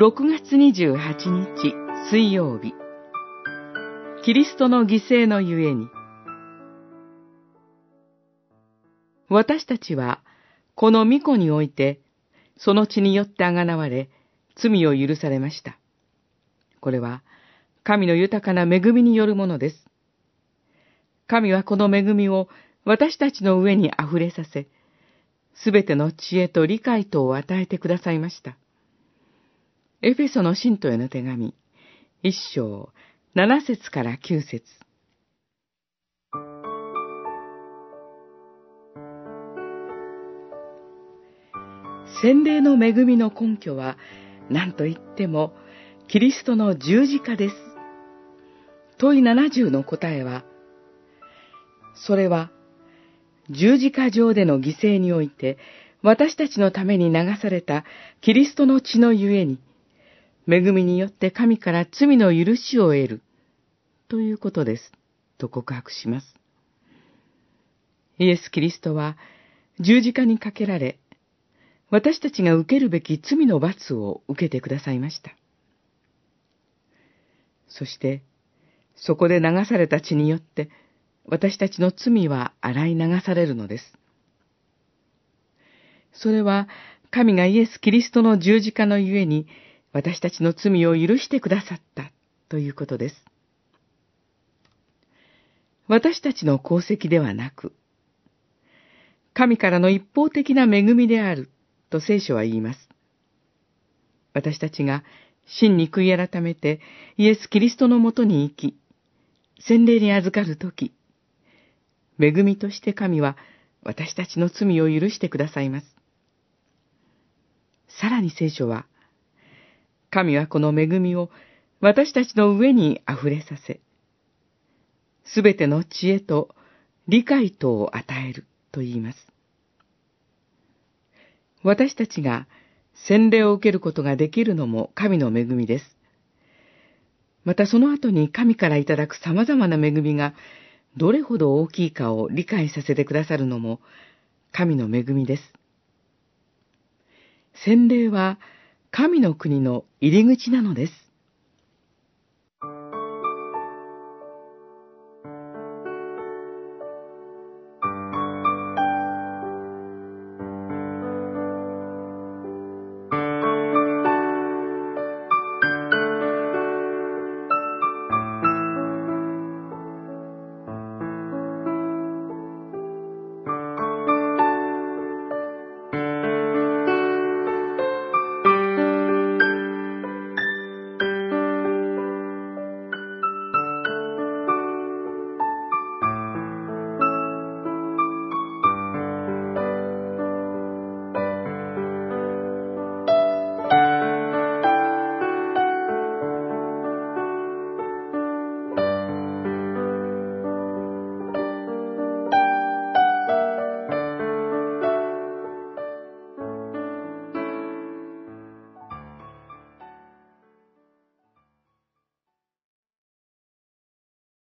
6月28日水曜日キリストの犠牲のゆえに私たちはこの御子においてその血によってあがなわれ罪を許されました。これは神の豊かな恵みによるものです。神はこの恵みを私たちの上に溢れさせ、すべての知恵と理解とを与えてくださいました。エフェソの信徒への手紙、一章、七節から九節洗礼の恵みの根拠は、何と言っても、キリストの十字架です。問い七十の答えは、それは、十字架上での犠牲において、私たちのために流されたキリストの血のゆえに、恵みによって神から罪の許しを得る、ということです、と告白します。イエス・キリストは十字架にかけられ、私たちが受けるべき罪の罰を受けてくださいました。そして、そこで流された血によって、私たちの罪は洗い流されるのです。それは、神がイエス・キリストの十字架のゆえに、私たちの罪を許してくださったということです。私たちの功績ではなく、神からの一方的な恵みであると聖書は言います。私たちが真に悔い改めてイエス・キリストのもとに生き、洗礼に預かるとき、恵みとして神は私たちの罪を許してくださいます。さらに聖書は、神はこの恵みを私たちの上に溢れさせ、すべての知恵と理解とを与えると言います。私たちが洗礼を受けることができるのも神の恵みです。またその後に神からいただく様々な恵みがどれほど大きいかを理解させてくださるのも神の恵みです。洗礼は神の国の入り口なのです。